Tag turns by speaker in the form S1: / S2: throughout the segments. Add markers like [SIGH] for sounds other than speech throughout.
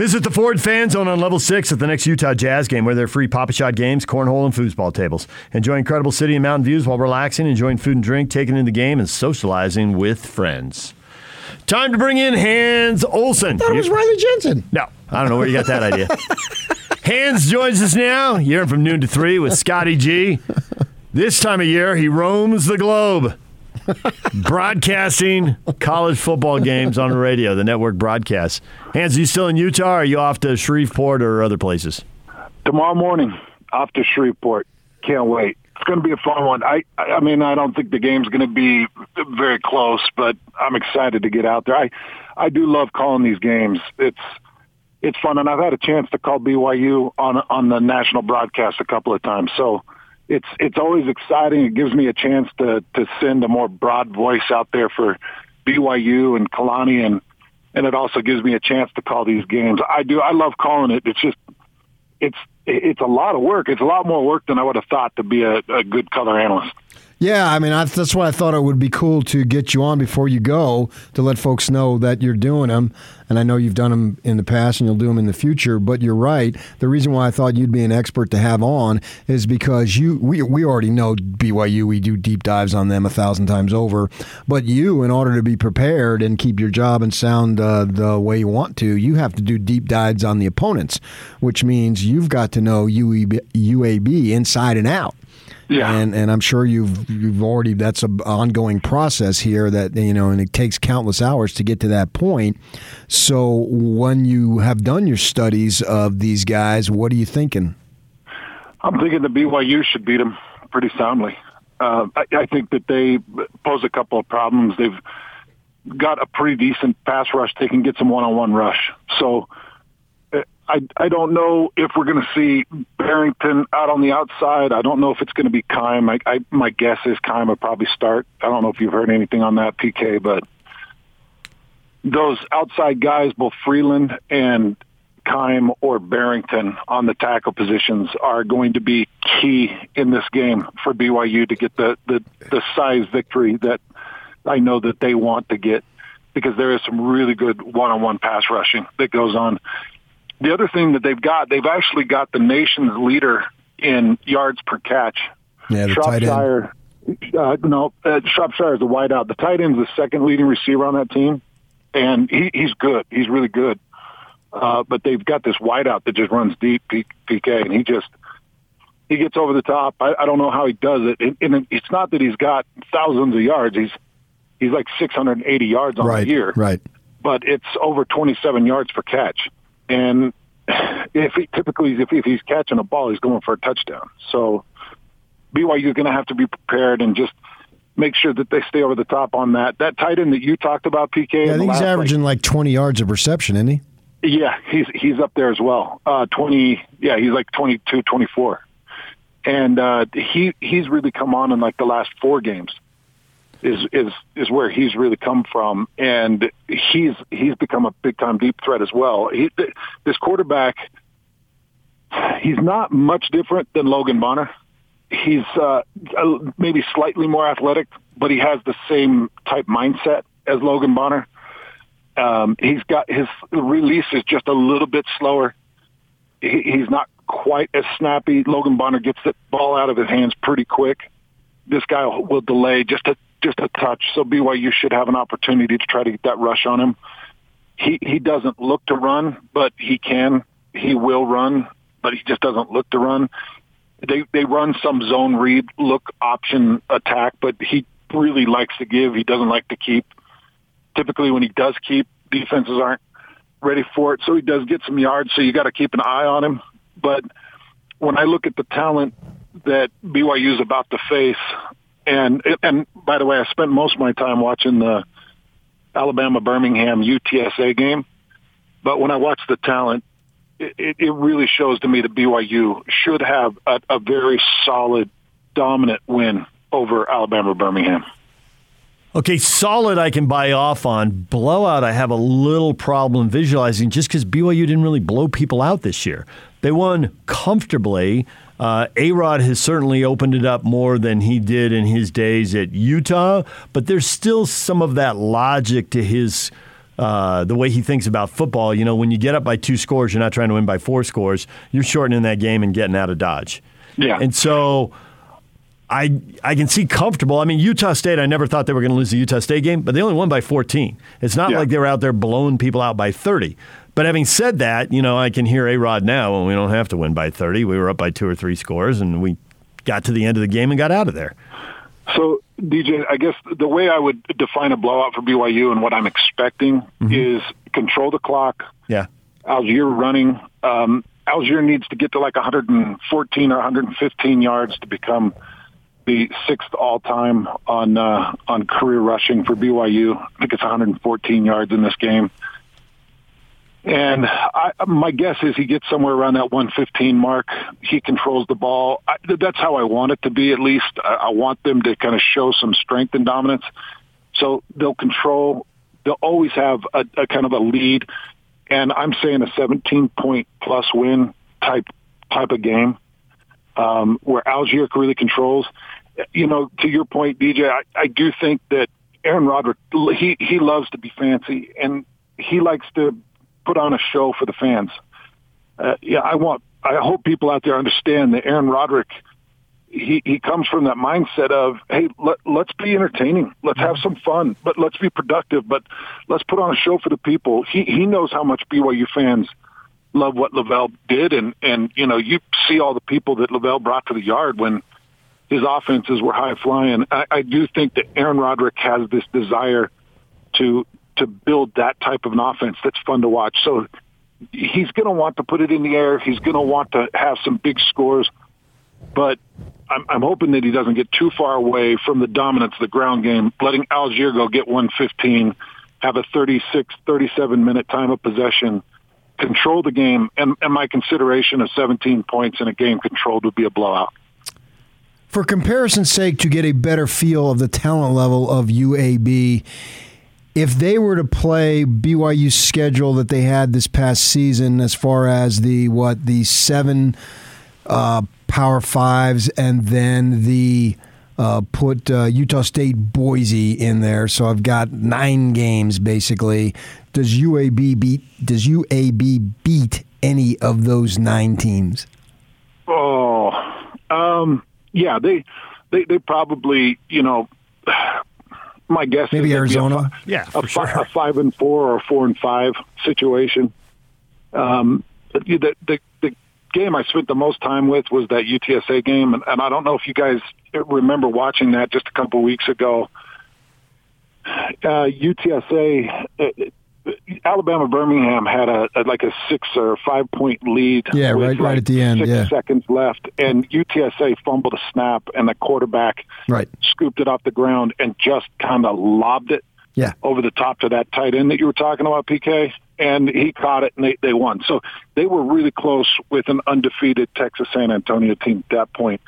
S1: Visit the Ford Fan Zone on level six at the next Utah Jazz game, where there are free Pop-A-Shot games, cornhole, and foosball tables. Enjoy incredible city and mountain views while relaxing, enjoying food and drink, taking in the game, and socializing with friends. Time to bring in Hans Olsen.
S2: That was Riley Jensen.
S1: No, I don't know where you got that idea. [LAUGHS] Hans joins us now. You're from noon to three with Scotty G. This time of year, he roams the globe, broadcasting college football games on the radio, the network broadcasts. Hans, are you still in Utah? Are you off to Shreveport or other places?
S3: Tomorrow morning, off to Shreveport. Can't wait. It's going to be a fun one. I, I mean, I don't think the game's going to be very close, but I'm excited to get out there. I, I do love calling these games. It's, it's fun, and I've had a chance to call BYU on on the national broadcast a couple of times. So it's it's always exciting. It gives me a chance to to send a more broad voice out there for BYU and Kalani, and and it also gives me a chance to call these games. I do. I love calling it. It's just it's it's a lot of work. It's a lot more work than I would have thought to be a, a good color analyst.
S2: Yeah, I mean, I, that's why I thought it would be cool to get you on before you go to let folks know that you're doing them. And I know you've done them in the past and you'll do them in the future. But you're right. The reason why I thought you'd be an expert to have on is because you we, we already know BYU. We do deep dives on them a thousand times over. But you, in order to be prepared and keep your job and sound uh, the way you want to, you have to do deep dives on the opponents, which means you've got to know UAB, UAB inside and out.
S3: Yeah.
S2: And and I'm sure you've you've already that's an ongoing process here that you know and it takes countless hours to get to that point. So when you have done your studies of these guys, what are you thinking?
S3: I'm thinking the BYU should beat them pretty soundly. Uh, I, I think that they pose a couple of problems. They've got a pretty decent pass rush. They can get some one-on-one rush. So I I don't know if we're going to see Barrington out on the outside. I don't know if it's going to be Keim. I, I my guess is Keim will probably start. I don't know if you've heard anything on that, PK, but those outside guys, both Freeland and Keim or Barrington on the tackle positions are going to be key in this game for BYU to get the, the, the size victory that I know that they want to get because there is some really good one-on-one pass rushing that goes on. The other thing that they've got, they've actually got the nation's leader in yards per catch.
S2: Yeah, the tight end.
S3: Shropshire, uh, no, uh, Shropshire is the wideout. The tight end's the second leading receiver on that team, and he, he's good. He's really good. Uh, but they've got this wideout that just runs deep, PK, and he just he gets over the top. I, I don't know how he does it. And, and it's not that he's got thousands of yards. He's he's like 680 yards on
S2: Right,
S3: the year,
S2: right.
S3: but it's over 27 yards per catch. And if he typically if, if he's catching a ball, he's going for a touchdown. So BYU is going to have to be prepared and just make sure that they stay over the top on that. That tight end that you talked about, PK.
S2: Yeah, I think he's
S3: last, like,
S2: averaging like 20 yards of reception, isn't he?
S3: yeah, he's he's up there as well. Uh, twenty, yeah, he's like 22, 24. and uh, he he's really come on in like the last four games. Is is is where he's really come from, and he's he's become a big time deep threat as well. He, this quarterback, he's not much different than Logan Bonner. He's uh, maybe slightly more athletic, but he has the same type mindset as Logan Bonner. Um, he's got his release is just a little bit slower. He, he's not quite as snappy. Logan Bonner gets the ball out of his hands pretty quick. This guy will delay just a just a touch. So BYU should have an opportunity to try to get that rush on him. He he doesn't look to run, but he can. He will run, but he just doesn't look to run. They they run some zone read look option attack, but he really likes to give. He doesn't like to keep typically when he does keep, defenses aren't ready for it. So he does get some yards. So you got to keep an eye on him. But when I look at the talent that BYU is about to face, and and by the way, I spent most of my time watching the Alabama Birmingham UTSA game. But when I watch the talent, it, it really shows to me that BYU should have a, a very solid, dominant win over Alabama Birmingham.
S1: Okay, solid I can buy off on. Blowout I have a little problem visualizing just because BYU didn't really blow people out this year. They won comfortably. Uh, A Rod has certainly opened it up more than he did in his days at Utah, but there's still some of that logic to his uh, the way he thinks about football. You know, when you get up by two scores, you're not trying to win by four scores. You're shortening that game and getting out of Dodge.
S3: Yeah.
S1: And so I I can see comfortable. I mean, Utah State. I never thought they were going to lose the Utah State game, but they only won by 14. It's not
S3: Yeah.
S1: like they were out there blowing people out by 30. But having said that, you know, I can hear A Rod now. Well, we don't have to win by 30. We were up by two or three scores, and we got to the end of the game and got out of there.
S3: So, DJ, I guess the way I would define a blowout for BYU and what I'm expecting is control the clock.
S1: Yeah.
S3: Allgeier running. Um, Allgeier needs to get to like 114 or 115 yards to become the sixth all-time on uh, on career rushing for BYU. I think it's 114 yards in this game. And I, my guess is he gets somewhere around that 115 mark. He controls the ball. I, that's how I want it to be. At least I, I want them to kind of show some strength and dominance. So they'll control. They'll always have a, a kind of a lead, and I'm saying a 17 point plus win type type of game um, where Allgeier really controls. You know, to your point, DJ, I, I do think that Aaron Roderick he he loves to be fancy and he likes to put on a show for the fans. Uh, yeah, I want. I hope people out there understand that Aaron Roderick. He he comes from that mindset of hey let, let's be entertaining let's have some fun but let's be productive but let's put on a show for the people he he knows how much BYU fans love what LaVell did and and you know you see all the people that LaVell brought to the yard when his offenses were high flying I, I do think that Aaron Roderick has this desire to to build that type of an offense that's fun to watch. So he's going to want to put it in the air. He's going to want to have some big scores, but I'm, I'm hoping that he doesn't get too far away from the dominance of the ground game, letting Allgeier go get 115, have a 36, 37 minute time of possession, control the game, and, and my consideration of 17 points in a game controlled would be a blowout.
S2: For comparison's sake, to get a better feel of the talent level of UAB, if they were to play BYU's schedule that they had this past season, as far as the what the seven uh, Power Fives, and then the uh, put uh, Utah State Boise in there, so I've got nine games basically. Does UAB beat? Does UAB beat any of those nine teams?
S3: Oh, um, yeah, they, they, they probably, you know, my guess
S2: Maybe
S3: is it'd a
S2: Arizona?
S1: Yeah,
S3: a,
S1: for
S3: fi-
S1: sure.
S3: a five and four or a four and five situation. Um, the, the the game I spent the most time with was that UTSA game, and, and I don't know if you guys remember watching that just a couple weeks ago. Uh, UTSA, uh, Alabama Birmingham had a, a like a six or five point lead.
S2: Yeah, right- right at the end,
S3: Six
S2: yeah.
S3: seconds left, and UTSA fumbled a snap, and the quarterback
S2: Right.
S3: scooped it off the ground and just kind of lobbed it
S2: Yeah.
S3: over the top to that tight end that you were talking about, PK, and he caught it and they, they won. So they were really close with an undefeated Texas San Antonio team at that point.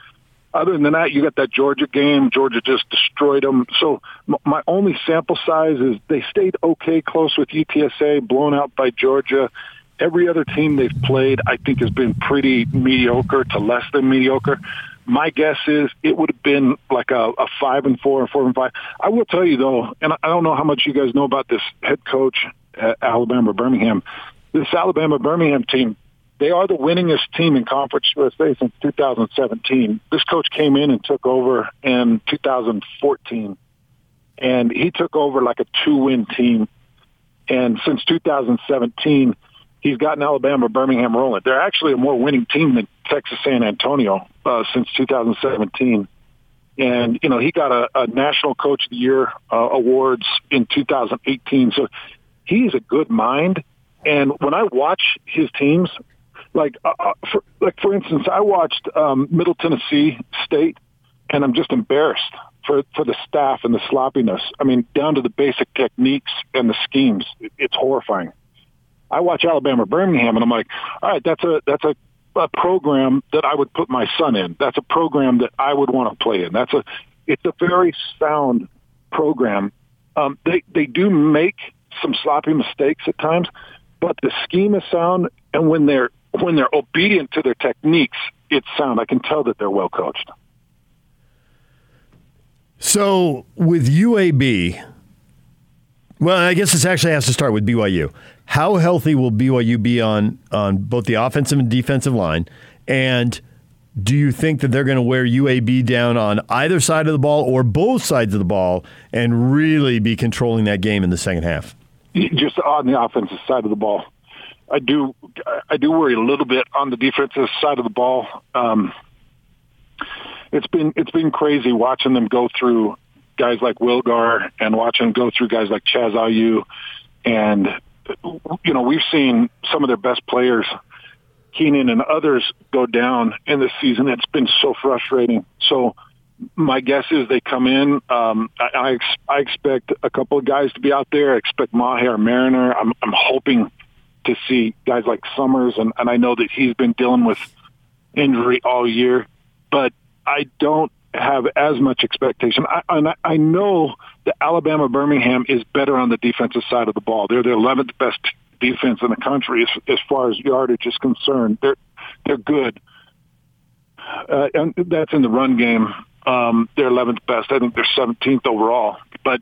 S3: Other than that, you got that Georgia game. Georgia just destroyed them. So my only sample size is they stayed okay close with UTSA, blown out by Georgia. Every other team they've played, I think, has been pretty mediocre to less than mediocre. My guess is it would have been like a, a five and four or four and five. I will tell you though, and I don't know how much you guys know about this head coach at Alabama Birmingham. This Alabama Birmingham team, they are the winningest team in Conference USA since 2017. This coach came in and took over in 2014, and he took over like a two-win team. And since 2017, he's gotten Alabama Birmingham rolling. They're actually a more winning team than Texas San Antonio uh, since 2017. And you know he got a, a National Coach of the Year uh, awards in 2018. So he's a good mind. And when I watch his teams, like uh, uh, for, like for instance, I watched um, Middle Tennessee State, and I'm just embarrassed for for the staff and the sloppiness. I mean, down to the basic techniques and the schemes. It's horrifying. I watch Alabama Birmingham, and I'm like, all right, that's a that's a, a program that I would put my son in. That's a program that I would want to play in. That's a it's a very sound program. Um, they they do make some sloppy mistakes at times, but the scheme is sound, and when they're when they're obedient to their techniques, it's sound. I can tell that they're well coached.
S1: So with UAB, Well, I guess this actually has to start with BYU. How healthy will BYU be on on both the offensive and defensive line? And do you think that they're going to wear UAB down on either side of the ball or both sides of the ball and really be controlling that game in the second half?
S3: Just on the offensive side of the ball, I do I do worry a little bit on the defensive side of the ball. Um, it's been it's been crazy watching them go through guys like Wilgar and watching them go through guys like Chaz Ayu, and you know we've seen some of their best players, Keenan and others, go down in this season. It's been so frustrating. So my guess is they come in. Um, I, I, ex- I expect a couple of guys to be out there. I expect Maher Mariner. I'm, I'm hoping to see guys like Summers, and, and I know that he's been dealing with injury all year, but I don't have as much expectation. I, and I, I know that Alabama Birmingham is better on the defensive side of the ball. They're the 11th best defense in the country as, as far as yardage is concerned. They're they're good, uh, and that's in the run game. Um, they're 11th best. I think they're 17th overall. But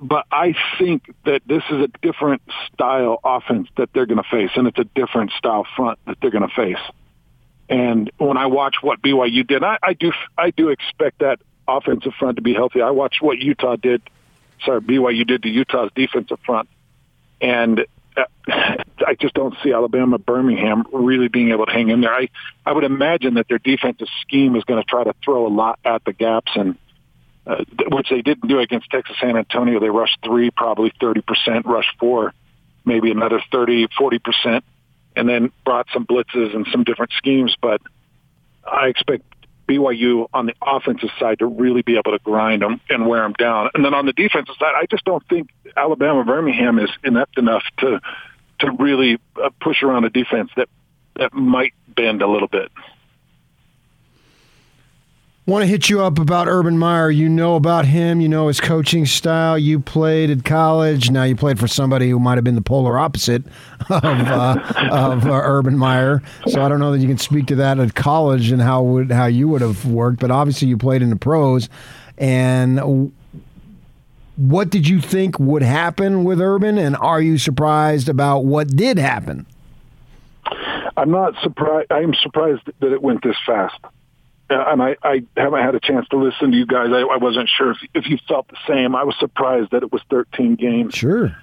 S3: but I think that this is a different style offense that they're going to face, and it's a different style front that they're going to face. And when I watch what BYU did, I, I do I do expect that offensive front to be healthy. I watched what Utah did, sorry, BYU did to Utah's defensive front, and uh, [LAUGHS] I just don't see Alabama Birmingham really being able to hang in there. I I would imagine that their defensive scheme is going to try to throw a lot at the gaps and. Uh, which they didn't do against Texas San Antonio. They rushed three, probably 30%, rushed four, maybe another 30, 40% and then brought some blitzes and some different schemes. But I expect BYU on the offensive side to really be able to grind them and wear them down. And then on the defensive side, I just don't think Alabama Birmingham is inept enough to to really uh, push around a defense that that might bend a little bit.
S2: Want to hit you up about Urban Meyer. You know about him. You know his coaching style. You played at college. Now you played for somebody who might have been the polar opposite [LAUGHS] of uh, of uh, Urban Meyer. So I don't know that you can speak to that at college and how would how you would have worked. But obviously you played in the pros. And what did you think would happen with Urban? And are you surprised about what did happen?
S3: I'm not surprised. I am surprised that it went this fast. Uh, and I, I haven't had a chance to listen to you guys. I, I wasn't sure if, if you felt the same. I was surprised that it was 13 games.
S2: Sure.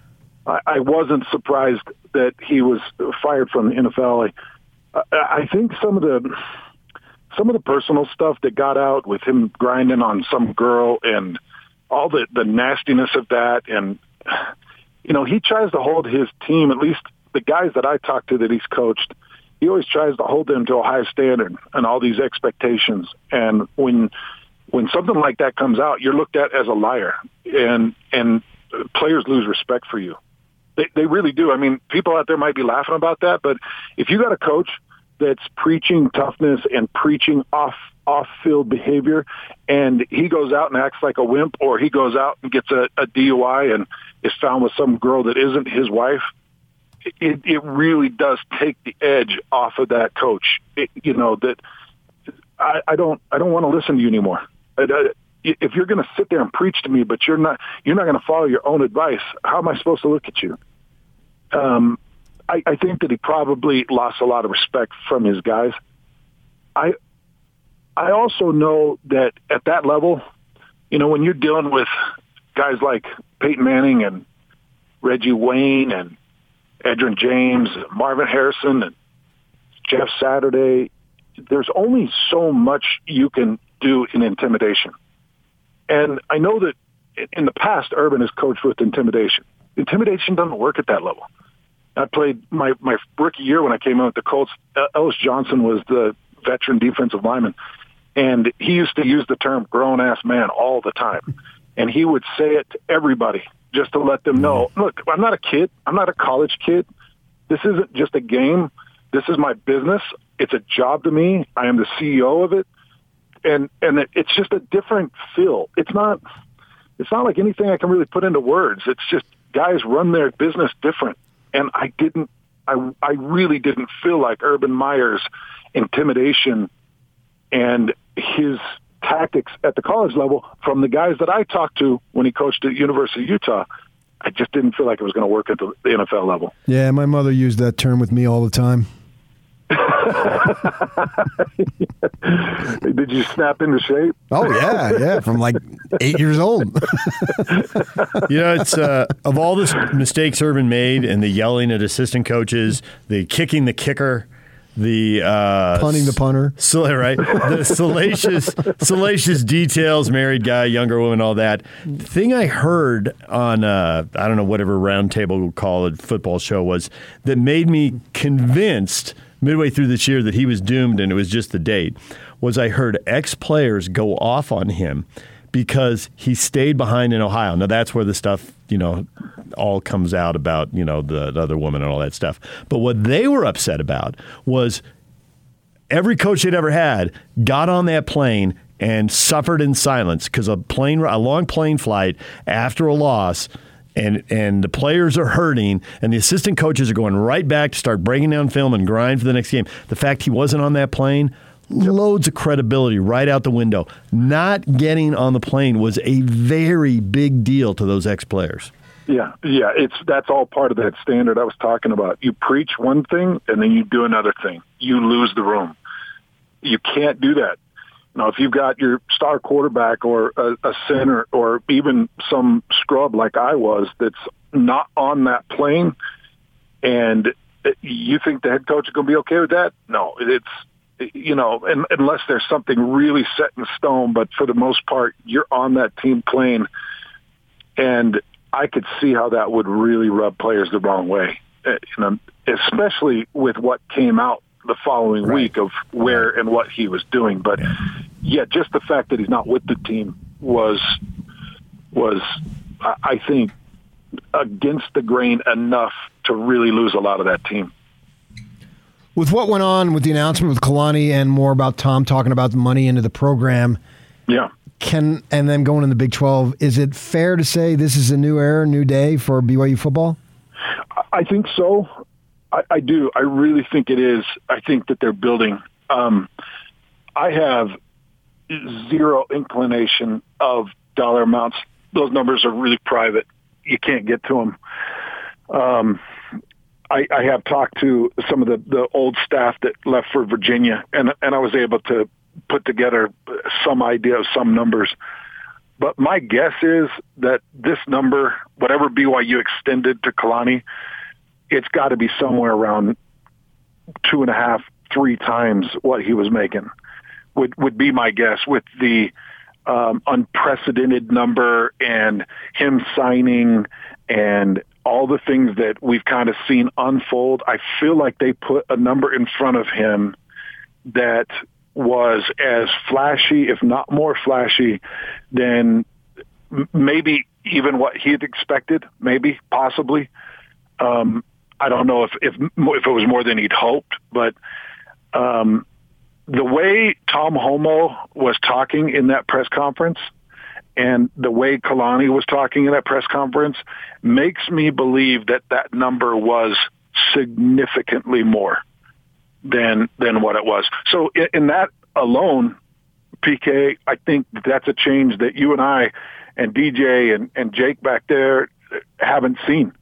S3: I, I wasn't surprised that he was fired from the NFL. I, I think some of the some of the personal stuff that got out with him grinding on some girl and all the the nastiness of that, and you know, he tries to hold his team. At least the guys that I talked to that he's coached he always tries to hold them to a high standard and all these expectations. And when when something like that comes out, you're looked at as a liar, and and players lose respect for you. They they really do. I mean, people out there might be laughing about that, but if you got a coach that's preaching toughness and preaching off off field behavior, and he goes out and acts like a wimp, or he goes out and gets a, a DUI and is found with some girl that isn't his wife, it, it really does take the edge off of that coach. It, you know that I, I don't I don't want to listen to you anymore. I, I, if you're going to sit there and preach to me, but you're not you're not going to follow your own advice, how am I supposed to look at you? Um, I, I think that he probably lost a lot of respect from his guys. I I also know that at that level, you know, when you're dealing with guys like Peyton Manning and Reggie Wayne and Edgerrin James, Marvin Harrison, and Jeff Saturday. There's only so much you can do in intimidation. And I know that in the past, Urban has coached with intimidation. Intimidation doesn't work at that level. I played my, my rookie year when I came out with the Colts. Ellis Johnson was the veteran defensive lineman, and he used to use the term grown ass man all the time. And he would say it to everybody just to let them know, mm-hmm. look, I'm not a kid. I'm not a college kid. This isn't just a game. This is my business. It's a job to me. I am the CEO of it. And, and it's just a different feel. It's not, it's not like anything I can really put into words. It's just guys run their business different. And I didn't, I, I really didn't feel like Urban Meyer's intimidation and his tactics at the college level from the guys that I talked to when he coached at University of Utah. I just didn't feel like it was going to work at the, the NFL level.
S2: Yeah, my mother used that term with me all the time. [LAUGHS]
S3: Did you snap into shape?
S2: Oh yeah, yeah, from like eight years old.
S1: you know, it's uh, of all the mistakes Urban made, and the yelling at assistant coaches, the kicking the kicker, the uh,
S2: punting the punter,
S1: so, right? The [LAUGHS] salacious, salacious details, married guy, younger woman, all that. The thing I heard on uh, I don't know whatever roundtable we'll call it football show was that made me convinced midway through this year that he was doomed and it was just the date was I heard ex players go off on him because he stayed behind in Ohio. Now that's where the stuff, you know, all comes out about, you know, the, the other woman and all that stuff. But what they were upset about was every coach they'd ever had got on that plane and suffered in silence because a plane a long plane flight after a loss and and the players are hurting and the assistant coaches are going right back to start breaking down film and grind for the next game. The fact he wasn't on that plane loads of credibility right out the window. Not getting on the plane was a very big deal to those ex players.
S3: Yeah, yeah, it's that's all part of that standard I was talking about. You preach one thing and then you do another thing. You lose the room. You can't do that. Now, if you've got your star quarterback or a, a center or even some scrub like I was that's not on that plane, and you think the head coach is going to be okay with that? No, it's you know, and, unless there's something really set in stone. But for the most part, you're on that team plane, and I could see how that would really rub players the wrong way. Eh, you know, especially with what came out the following right. week of where and what he was doing. But yeah. yeah, just the fact that he's not with the team was was I think against the grain enough to really lose a lot of that team.
S2: With what went on with the announcement with Kalani and more about Tom talking about the money into the program,
S3: yeah,
S2: can and then going in the Big Twelve, is it fair to say this is a new era, new day for BYU football?
S3: I think so. I, I do. I really think it is. I think that they're building. Um, I have zero inclination of dollar amounts. Those numbers are really private. You can't get to them. Um, I, I have talked to some of the, the old staff that left for Virginia, and and I was able to put together some idea of some numbers. But my guess is that this number, whatever BYU extended to Kalani, it's got to be somewhere around two and a half, three times what he was making. Would would be my guess with the um, unprecedented number and him signing and all the things that we've kind of seen unfold. I feel like they put a number in front of him that was as flashy, if not more flashy, than maybe even what he had expected, maybe, possibly. Um, I don't know if if if it was more than he'd hoped, but um, the way Tom Holmoe was talking in that press conference and the way Kalani was talking in that press conference makes me believe that that number was significantly more than than what it was. So in, in that alone, PK, I think that's a change that you and I and DJ and, and Jake back there haven't seen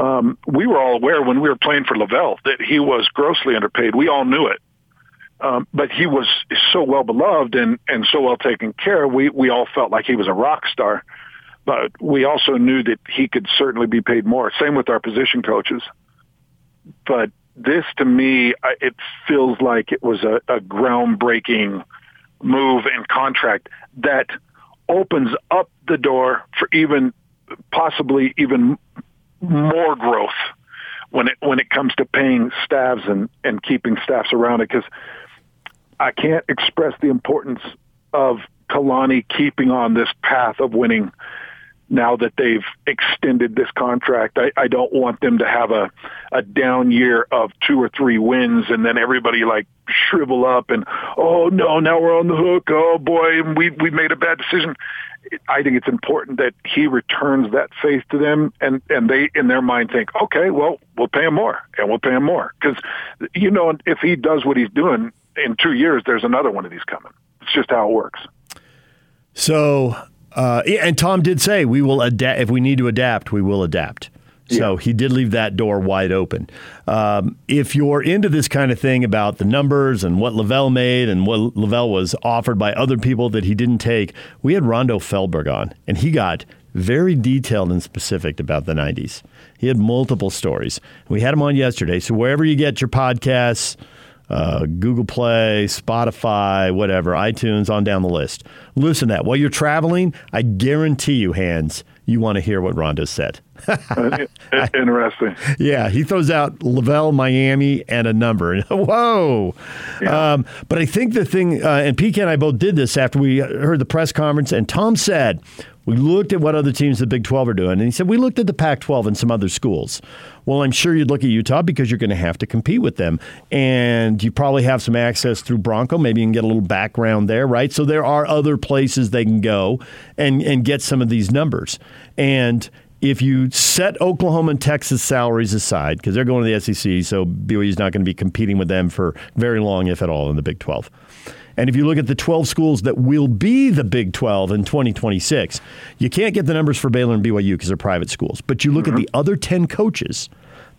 S3: um, we were all aware when we were playing for LaVell that he was grossly underpaid. We all knew it. Um, but he was so well beloved and, and so well taken care. We, we all felt like he was a rock star, but we also knew that he could certainly be paid more. Same with our position coaches. But this to me, it feels like it was a, a groundbreaking move and contract that opens up the door for even possibly even more growth when it when it comes to paying staffs and and keeping staffs around it because I can't express the importance of Kalani keeping on this path of winning now that they've extended this contract. I, I don't want them to have a, a down year of two or three wins and then everybody like shrivel up and, oh no, now we're on the hook. Oh boy, we, we made a bad decision. I think it's important that he returns that faith to them, and and they in their mind think, okay, well, we'll pay him more, and we'll pay him more because you know if he does what he's doing in two years, there's another one of these coming. It's just how it works.
S1: So Uh, and Tom did say we will adapt if we need to adapt. We will adapt. So he did leave that door wide open. Um, if you're into this kind of thing about the numbers and what LaVell made and what LaVell was offered by other people that he didn't take, we had Rondo Fehlberg on, and he got very detailed and specific about the 90s. He had multiple stories. We had him on yesterday. So wherever you get your podcasts, uh, Google Play, Spotify, whatever, iTunes, on down the list. Listen to that. While you're traveling, I guarantee you, Hans, you want to hear what Rondo said. [LAUGHS]
S3: Interesting.
S1: Yeah, he throws out LaVell, Miami, and a number. [LAUGHS] Whoa! Yeah. Um, but I think the thing, uh, and PK and I both did this after we heard the press conference, and Tom said we looked at what other teams the Big 12 are doing, and he said we looked at the Pac 12 and some other schools. Well, I'm sure you'd look at Utah because you're going to have to compete with them. And you probably have some access through Bronco. Maybe you can get a little background there, right? So there are other places they can go and, and get some of these numbers. And if you set Oklahoma and Texas salaries aside, because they're going to the SEC, so BYU is not going to be competing with them for very long, if at all, in the Big 12. And if you look at the 12 schools that will be the Big 12 in 2026, you can't get the numbers for Baylor and BYU because they're private schools. But you look mm-hmm. at the other 10 coaches,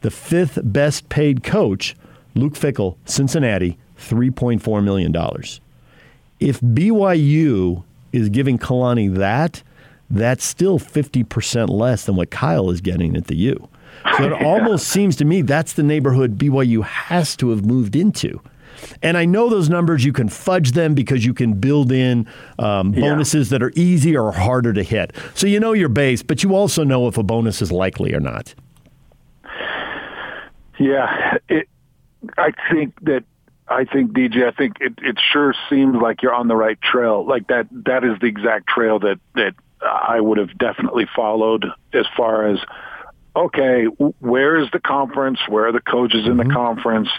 S1: the fifth best paid coach, Luke Fickell, Cincinnati, $3.4 million. If BYU is giving Kalani that, that's still 50% less than what Kyle is getting at the U. So it [LAUGHS] almost seems to me that's the neighborhood BYU has to have moved into. And I know those numbers, you can fudge them because you can build in um, bonuses yeah. that are easier or harder to hit. So you know your base, but you also know if a bonus is likely or not.
S3: Yeah, it, I think that I think DJ, I think it, it sure seems like you're on the right trail. Like that, that is the exact trail that that I would have definitely followed as far as okay, where is the conference? Where are the coaches in mm-hmm. the conference?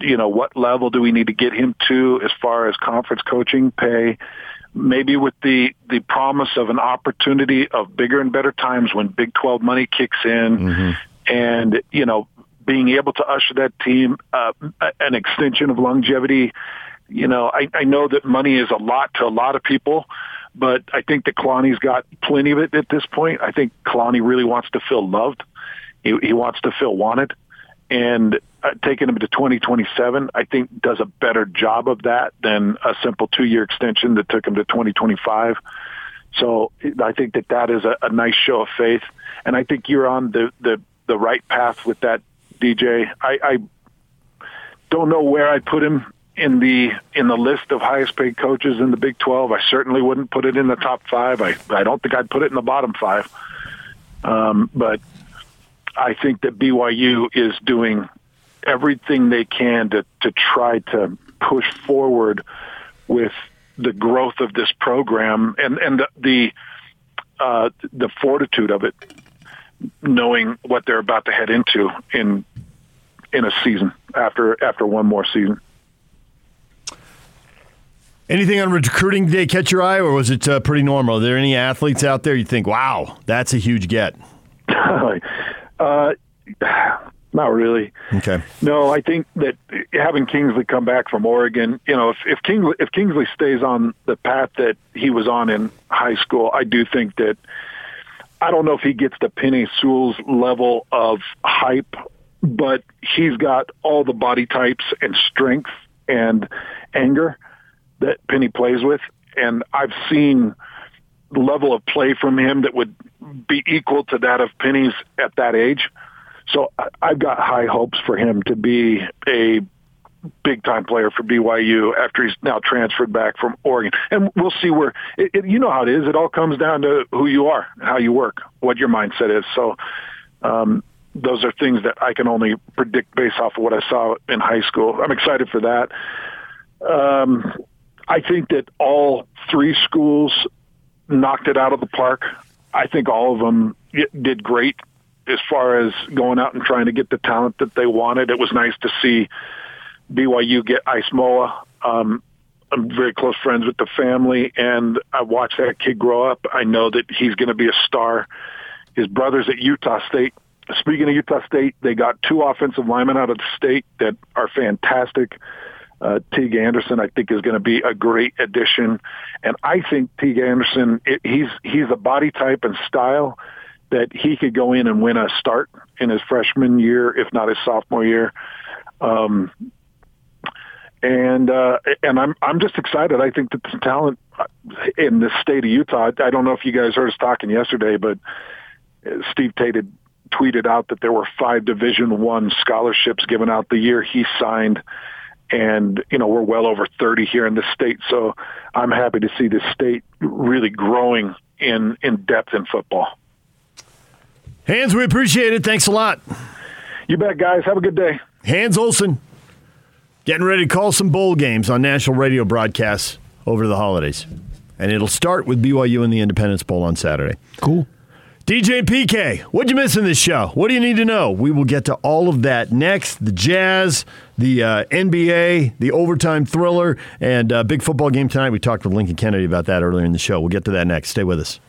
S3: you know, what level do we need to get him to as far as conference coaching pay? Maybe with the, the promise of an opportunity of bigger and better times when Big 12 money kicks in mm-hmm. and, you know, being able to usher that team uh, an extension of longevity. You know, I, I know that money is a lot to a lot of people, but I think that Kalani's got plenty of it at this point. I think Kalani really wants to feel loved. He, he wants to feel wanted and uh, taking him to 2027, I think does a better job of that than a simple two-year extension that took him to 2025. So I think that that is a, a nice show of faith, and I think you're on the the, the right path with that, DJ. I, I don't know where I put him in the in the list of highest paid coaches in the Big 12. I certainly wouldn't put it in the top five. I I don't think I'd put it in the bottom five. Um, but I think that BYU is doing everything they can to, to try to push forward with the growth of this program and, and the, the, uh, the fortitude of it, knowing what they're about to head into in, in a season after, after one more season.
S1: Anything on recruiting day catch your eye, or was it uh, pretty normal? Are there any athletes out there you think, wow, that's a huge get? [LAUGHS]
S3: Uh, not really.
S1: Okay.
S3: No, I think that having Kingsley come back from Oregon, you know, if, if Kingsley if Kingsley stays on the path that he was on in high school, I do think that I don't know if he gets to Penei Sewell's level of hype, but he's got all the body types and strength and anger that Penei plays with, and I've seen level of play from him that would be equal to that of Penei's at that age. So I've got high hopes for him to be a big time player for BYU after he's now transferred back from Oregon. And we'll see where it, it, you know how it is. It all comes down to who you are, how you work, what your mindset is. So um, those are things that I can only predict based off of what I saw in high school. I'm excited for that. Um, I think that all three schools knocked it out of the park. I think all of them did great as far as going out and trying to get the talent that they wanted. It was nice to see BYU get Ice Moa. Um, I'm very close friends with the family, and I watched that kid grow up. I know that he's going to be a star. His brother's at Utah State. Speaking of Utah State, they got two offensive linemen out of the state that are fantastic. Uh, Teague Anderson, I think, is going to be a great addition. And I think Teague Anderson, it, he's he's a body type and style that he could go in and win a start in his freshman year, if not his sophomore year. Um, and uh, and I'm I'm just excited. I think that the talent in the state of Utah. I don't know if you guys heard us talking yesterday, but Steve Tate tweeted out that there were five Division One scholarships given out the year he signed and you know we're well over 30 here in the state so i'm happy to see this state really growing in in depth in football.
S1: Hans we appreciate it. Thanks a lot.
S3: You bet guys. Have a good day.
S1: Hans olsen getting ready to call some bowl games on national radio broadcasts over the holidays. And it'll start with byu and the independence bowl on saturday.
S2: Cool.
S1: DJ PK, what'd you miss in this show? What do you need to know? We will get to all of that next. The Jazz, the uh, NBA, the overtime thriller, and uh, big football game tonight. We talked with Lincoln Kennedy about that earlier in the show. We'll get to that next. Stay with us.